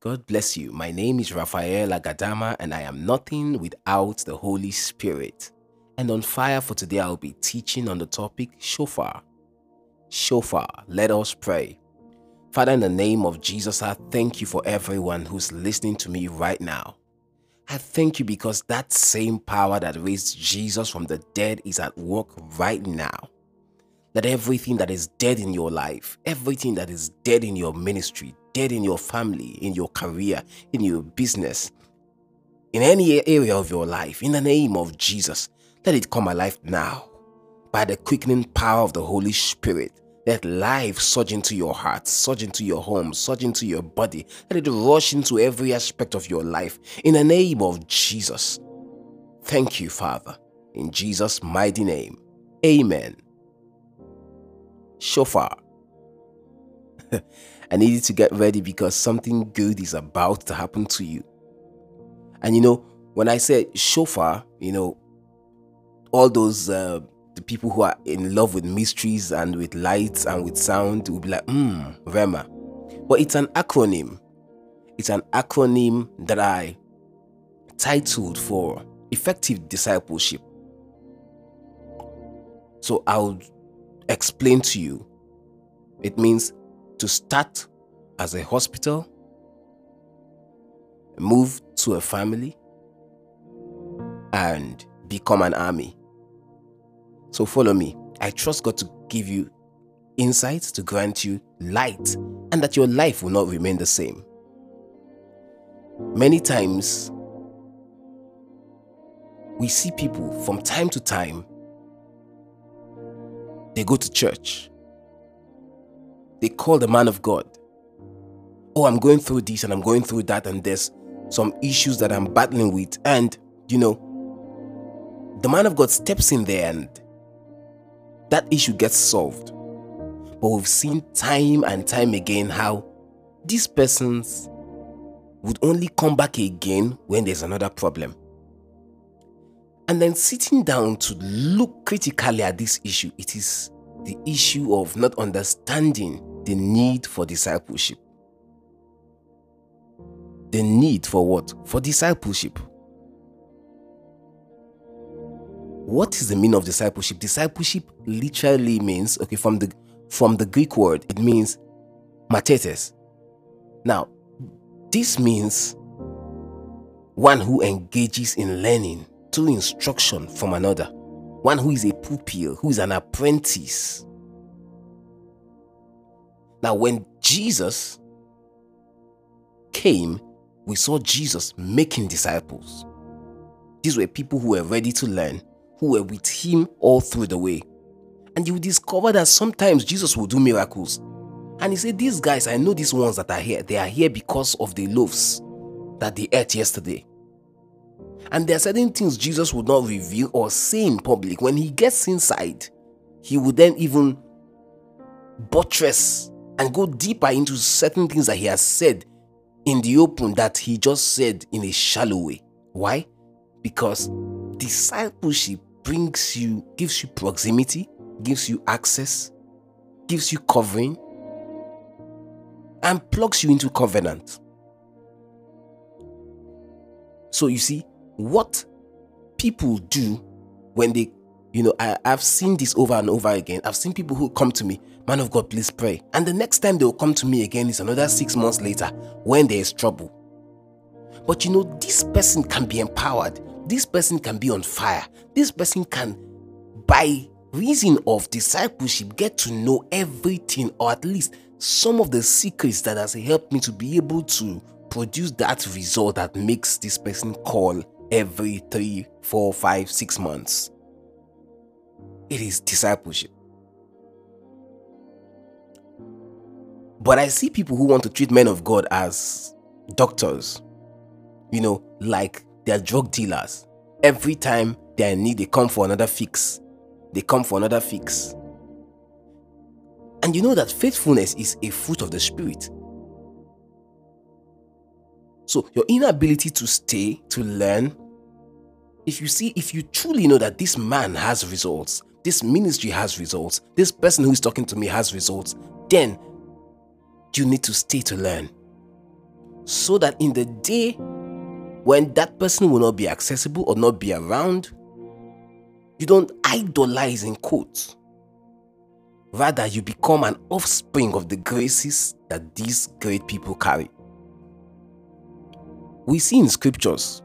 God bless you. My name is Raphael Agadama, and I am nothing without the Holy Spirit. And on fire for today, I'll be teaching on the topic Shofar. Shofar, let us pray. Father, in the name of Jesus, I thank you for everyone who's listening to me right now. I thank you because that same power that raised Jesus from the dead is at work right now. That everything that is dead in your life, everything that is dead in your ministry, dead in your family, in your career, in your business, in any area of your life, in the name of Jesus, let it come alive now. By the quickening power of the Holy Spirit, let life surge into your heart, surge into your home, surge into your body. Let it rush into every aspect of your life. In the name of Jesus. Thank you, Father. In Jesus' mighty name. Amen. Shofar. I need you to get ready because something good is about to happen to you. And you know, when I say shofar, you know, all those uh, the people who are in love with mysteries and with lights and with sound will be like, hmm, Rhema. But it's an acronym. It's an acronym that I titled for effective discipleship. So I'll explain to you. It means to start as a hospital, move to a family, and become an army. So follow me. I trust God to give you insights, to grant you light, and that your life will not remain the same. Many times, we see people from time to time, they go to church, they call the man of God. Oh, I'm going through this and I'm going through that, and there's some issues that I'm battling with. And, you know, the man of God steps in there and that issue gets solved. But we've seen time and time again how these persons would only come back again when there's another problem. And then sitting down to look critically at this issue, it is the issue of not understanding the need for discipleship. The need for what? For discipleship. What is the meaning of discipleship? Discipleship literally means, okay, from the from the Greek word, it means matetes. Now, this means one who engages in learning through instruction from another, one who is a pupil, who is an apprentice. Now, when Jesus came, we saw Jesus making disciples. These were people who were ready to learn, who were with him all through the way. And you discover that sometimes Jesus will do miracles. And he said, These guys, I know these ones that are here, they are here because of the loaves that they ate yesterday. And there are certain things Jesus would not reveal or say in public. When he gets inside, he would then even buttress and go deeper into certain things that he has said in the open that he just said in a shallow way. Why? Because discipleship brings you, gives you proximity, gives you access, gives you covering, and plugs you into covenant. So you see, what people do when they, you know, I, I've seen this over and over again. I've seen people who come to me, man of God, please pray. And the next time they'll come to me again is another six months later when there is trouble. But you know, this person can be empowered. This person can be on fire. This person can, by reason of discipleship, get to know everything or at least some of the secrets that has helped me to be able to produce that result that makes this person call every three, four, five, six months. it is discipleship. But I see people who want to treat men of God as doctors, you know, like they're drug dealers. Every time they're in need, they come for another fix. They come for another fix. And you know that faithfulness is a fruit of the Spirit. So, your inability to stay, to learn, if you see, if you truly know that this man has results, this ministry has results, this person who is talking to me has results, then you need to stay to learn. So that in the day when that person will not be accessible or not be around, you don't idolize in quotes. Rather, you become an offspring of the graces that these great people carry. We see in scriptures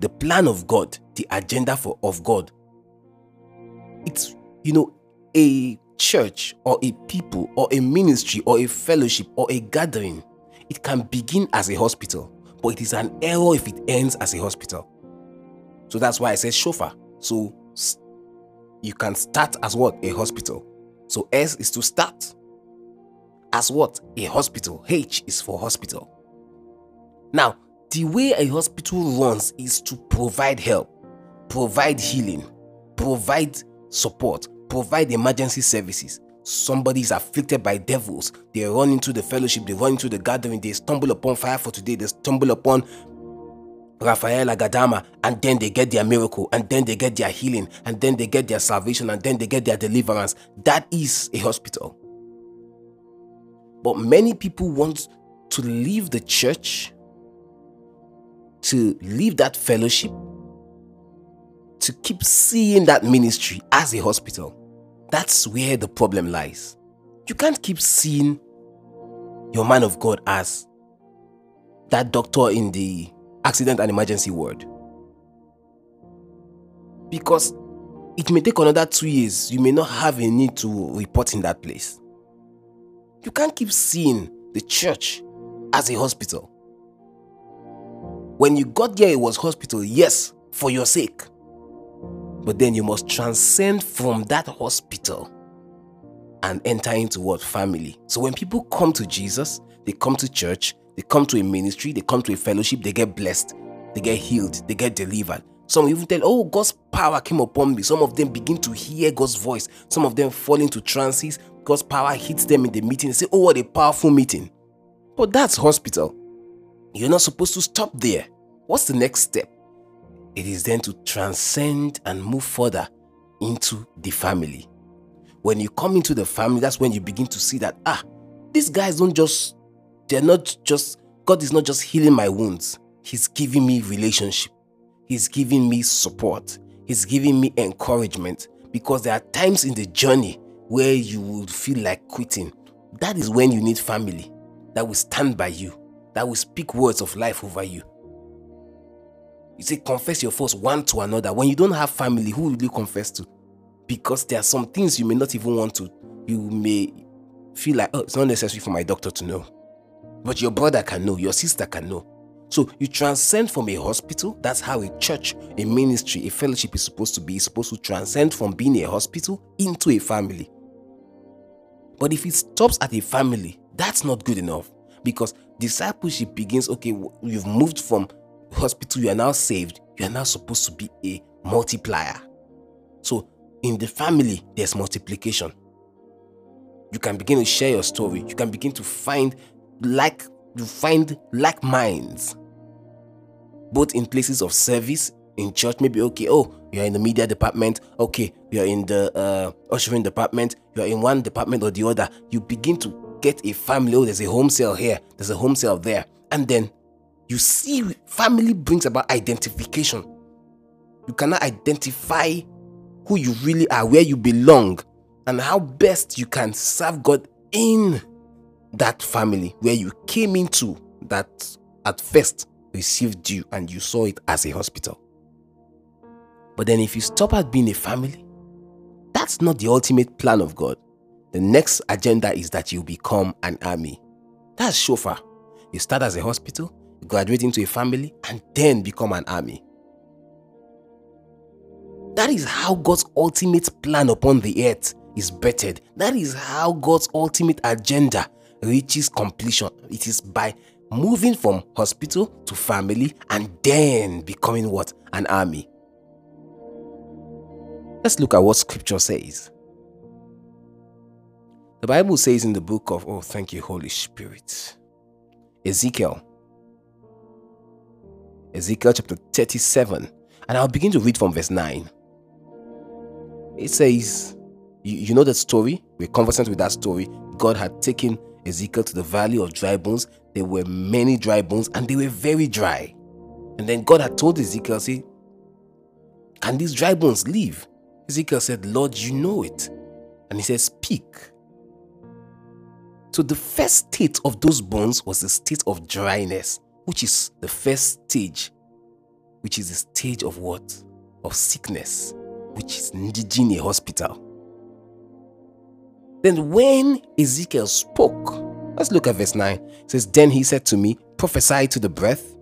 the plan of God, the agenda for of God. It's you know a church or a people or a ministry or a fellowship or a gathering. It can begin as a hospital, but it is an error if it ends as a hospital. So that's why I said shofar. So you can start as what? A hospital. So S is to start. As what? A hospital. H is for hospital. Now, the way a hospital runs is to provide help, provide healing, provide support, provide emergency services. Somebody is afflicted by devils. They run into the fellowship, they run into the gathering, they stumble upon fire for today, they stumble upon Raphael Agadama, and then they get their miracle, and then they get their healing, and then they get their salvation, and then they get their deliverance. That is a hospital. But many people want to leave the church, to leave that fellowship, to keep seeing that ministry as a hospital. That's where the problem lies. You can't keep seeing your man of God as that doctor in the accident and emergency ward. Because it may take another two years, you may not have a need to report in that place. You can't keep seeing the church as a hospital. When you got there, it was hospital, yes, for your sake. But then you must transcend from that hospital and enter into what? Family. So when people come to Jesus, they come to church, they come to a ministry, they come to a fellowship, they get blessed, they get healed, they get delivered. Some even tell, Oh, God's power came upon me. Some of them begin to hear God's voice. Some of them fall into trances. God's power hits them in the meeting. They say, Oh, what a powerful meeting. But that's hospital. You're not supposed to stop there. What's the next step? It is then to transcend and move further into the family. When you come into the family, that's when you begin to see that, ah, these guys don't just they're not just, God is not just healing my wounds. He's giving me relationship. He's giving me support. He's giving me encouragement because there are times in the journey where you would feel like quitting. That is when you need family that will stand by you, that will speak words of life over you. You say, confess your faults one to another. When you don't have family, who will you confess to? Because there are some things you may not even want to. You may feel like, oh, it's not necessary for my doctor to know. But your brother can know, your sister can know. So you transcend from a hospital. That's how a church, a ministry, a fellowship is supposed to be. It's supposed to transcend from being a hospital into a family. But if it stops at a family, that's not good enough because discipleship begins okay, you've moved from hospital, you are now saved, you are now supposed to be a multiplier. So in the family, there's multiplication. You can begin to share your story, you can begin to find like you find like minds both in places of service in church maybe okay oh you're in the media department. Okay you're in the uh, ushering department. You're in one department or the other. You begin to get a family. Oh there's a home sale here. There's a home sale there. And then you see family brings about identification you cannot identify who you really are where you belong and how best you can serve god in that family where you came into that at first received you and you saw it as a hospital. But then, if you stop at being a family, that's not the ultimate plan of God. The next agenda is that you become an army. That's shofar. You start as a hospital, graduate into a family, and then become an army. That is how God's ultimate plan upon the earth is bettered. That is how God's ultimate agenda reaches completion. It is by moving from hospital to family and then becoming what? An army. Let's look at what scripture says. The Bible says in the book of, oh, thank you, Holy Spirit, Ezekiel, Ezekiel chapter 37, and I'll begin to read from verse 9. It says, you, you know that story? We're conversant with that story. God had taken Ezekiel to the valley of dry bones. There were many dry bones and they were very dry. And then God had told Ezekiel, see, can these dry bones live? Ezekiel said, Lord, you know it. And he said, Speak. So the first state of those bones was the state of dryness, which is the first stage, which is the stage of what? Of sickness, which is needing a hospital. Then when Ezekiel spoke, let's look at verse 9. It says, Then he said to me, Prophesy to the breath,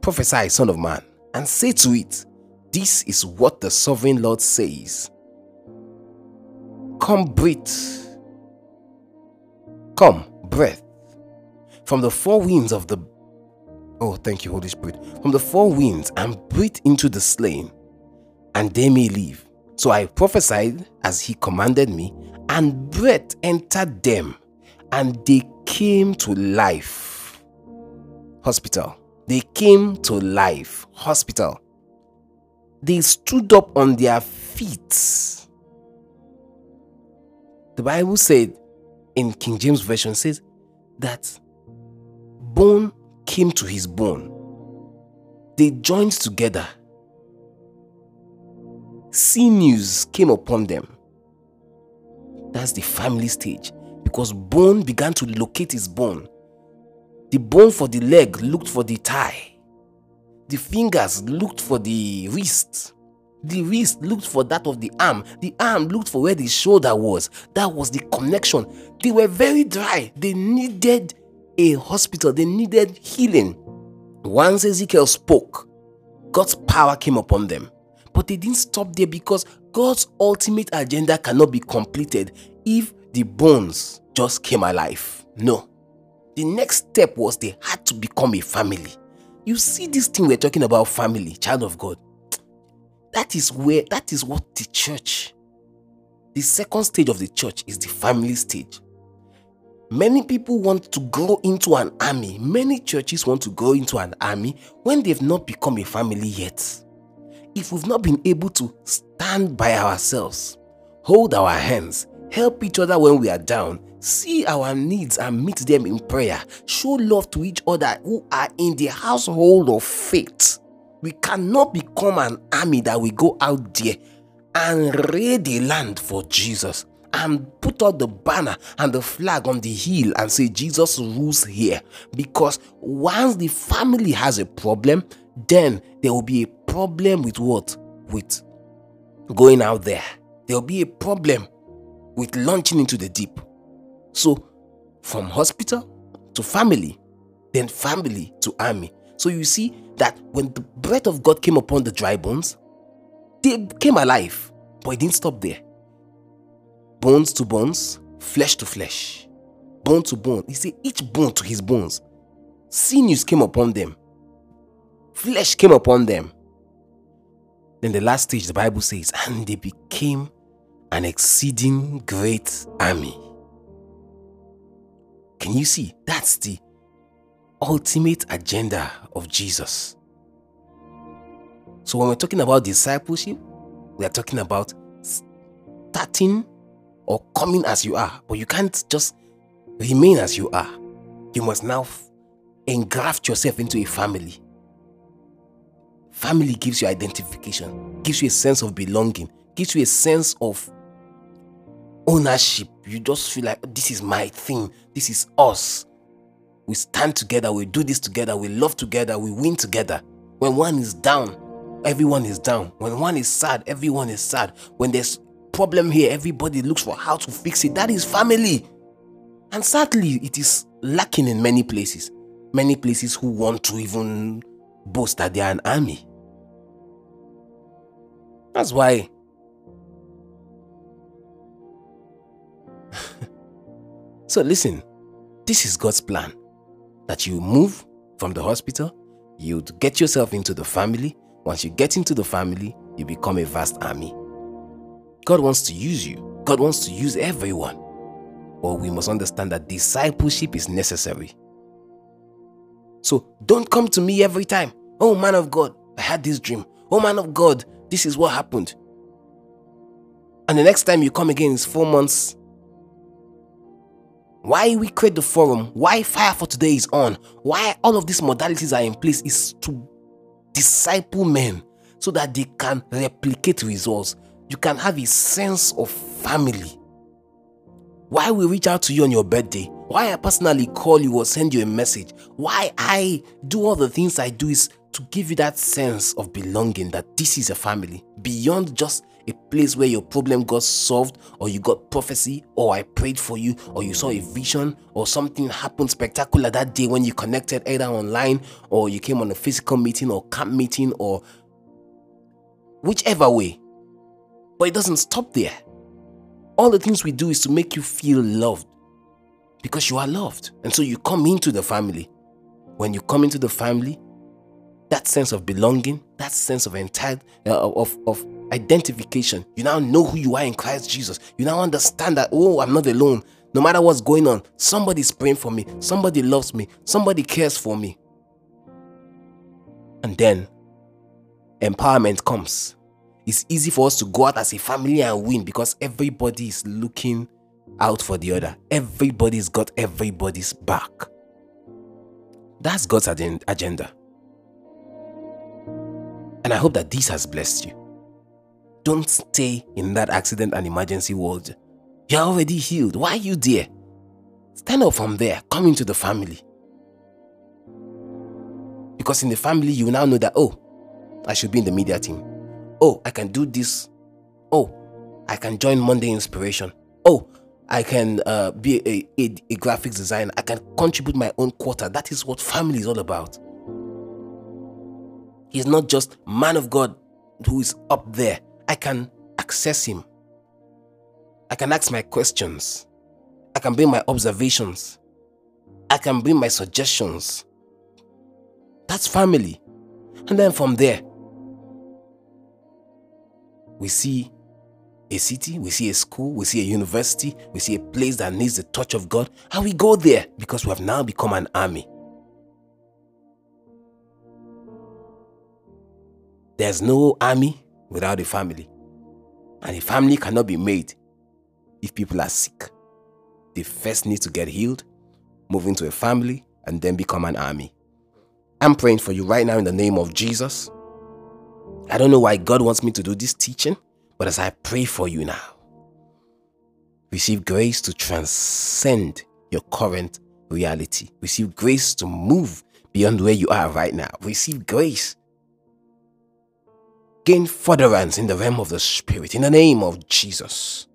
prophesy, son of man, and say to it, This is what the sovereign Lord says. Come, breathe. Come, breath. From the four winds of the Oh, thank you, Holy Spirit. From the four winds and breathed into the slain, and they may live. So I prophesied as he commanded me, and breath entered them, and they came to life. Hospital. They came to life. Hospital. They stood up on their feet. The Bible said in King James Version says that bone came to his bone. They joined together sinews came upon them. That's the family stage because bone began to locate his bone. The bone for the leg looked for the thigh. The fingers looked for the wrist. The wrist looked for that of the arm. The arm looked for where the shoulder was. That was the connection. They were very dry. They needed a hospital. They needed healing. Once Ezekiel spoke, God's power came upon them. But they didn't stop there because God's ultimate agenda cannot be completed if the bones just came alive. No. The next step was they had to become a family. You see this thing we're talking about family, child of God. That is where that is what the church the second stage of the church is the family stage. Many people want to grow into an army. Many churches want to grow into an army when they've not become a family yet if we've not been able to stand by ourselves, hold our hands, help each other when we are down, see our needs and meet them in prayer, show love to each other who are in the household of faith, we cannot become an army that we go out there and raid the land for Jesus and put out the banner and the flag on the hill and say Jesus rules here. Because once the family has a problem, then there will be a problem with what? With going out there. There'll be a problem with launching into the deep. So, from hospital to family, then family to army. So, you see that when the breath of God came upon the dry bones, they came alive, but it didn't stop there. Bones to bones, flesh to flesh, bone to bone. You see, each bone to his bones. Sinews came upon them, flesh came upon them, then the last stage, the Bible says, and they became an exceeding great army. Can you see? That's the ultimate agenda of Jesus. So when we're talking about discipleship, we are talking about starting or coming as you are, but you can't just remain as you are. You must now engraft yourself into a family. Family gives you identification, gives you a sense of belonging, gives you a sense of ownership. You just feel like this is my thing, this is us. We stand together, we do this together, we love together, we win together. When one is down, everyone is down. When one is sad, everyone is sad. When there's problem here, everybody looks for how to fix it. That is family. And sadly, it is lacking in many places. Many places who want to even boast that they are an army. That's why. so listen, this is God's plan that you move from the hospital, you get yourself into the family. Once you get into the family, you become a vast army. God wants to use you. God wants to use everyone. But we must understand that discipleship is necessary. So don't come to me every time. Oh, man of God, I had this dream. Oh, man of God, this is what happened. And the next time you come again is four months. Why we create the forum, why Fire for Today is on, why all of these modalities are in place is to disciple men so that they can replicate results. You can have a sense of family. Why we reach out to you on your birthday, why I personally call you or send you a message, why I do all the things I do is to give you that sense of belonging that this is a family beyond just a place where your problem got solved or you got prophecy or I prayed for you or you saw a vision or something happened spectacular that day when you connected either online or you came on a physical meeting or camp meeting or whichever way. But it doesn't stop there. All the things we do is to make you feel loved because you are loved. And so you come into the family. When you come into the family, that sense of belonging, that sense of entire uh, of of identification. You now know who you are in Christ Jesus. You now understand that oh, I'm not alone. No matter what's going on, somebody's praying for me. Somebody loves me. Somebody cares for me. And then empowerment comes. It's easy for us to go out as a family and win because everybody is looking out for the other. Everybody's got everybody's back. That's God's agenda. And I hope that this has blessed you. Don't stay in that accident and emergency world. You're already healed. Why are you there? Stand up from there. Come into the family. Because in the family, you now know that, oh, I should be in the media team. Oh, I can do this. Oh, I can join Monday Inspiration. Oh, I can uh, be a, a, a graphics designer. I can contribute my own quarter. That is what family is all about. He's not just man of God who is up there. I can access him. I can ask my questions. I can bring my observations. I can bring my suggestions. That's family. And then from there, we see a city, we see a school, we see a university, we see a place that needs the touch of God, and we go there because we have now become an army. There's no army without a family. And a family cannot be made if people are sick. They first need to get healed, move into a family, and then become an army. I'm praying for you right now in the name of Jesus. I don't know why God wants me to do this teaching, but as I pray for you now, receive grace to transcend your current reality. Receive grace to move beyond where you are right now. Receive grace gain furtherance in the realm of the spirit in the name of Jesus.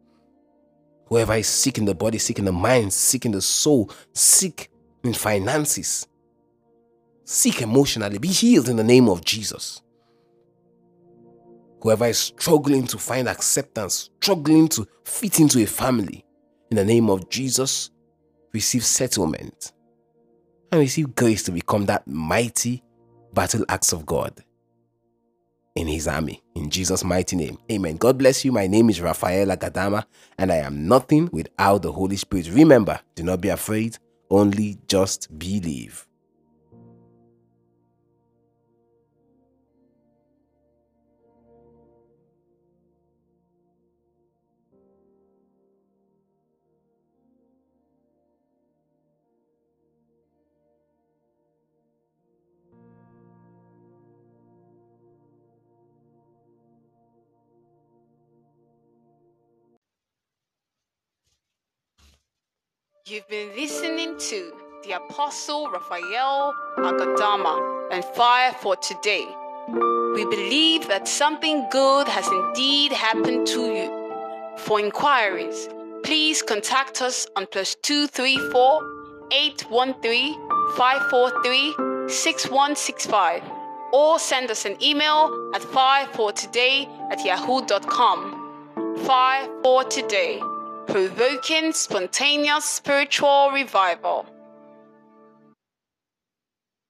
Whoever is sick in the body, sick in the mind, sick in the soul, sick in finances, sick emotionally, be healed in the name of Jesus. Whoever is struggling to find acceptance, struggling to fit into a family, in the name of Jesus, receive settlement and receive grace to become that mighty battle axe of God in his army. In Jesus' mighty name. Amen. God bless you. My name is Raphael Agadama, and I am nothing without the Holy Spirit. Remember, do not be afraid, only just believe. You've been listening to the Apostle Raphael Agadama and Fire for Today. We believe that something good has indeed happened to you. For inquiries, please contact us on plus 234 813 543 6165 or send us an email at fire4today at yahoo.com. Fire for Today, provoking spontaneous spiritual revival.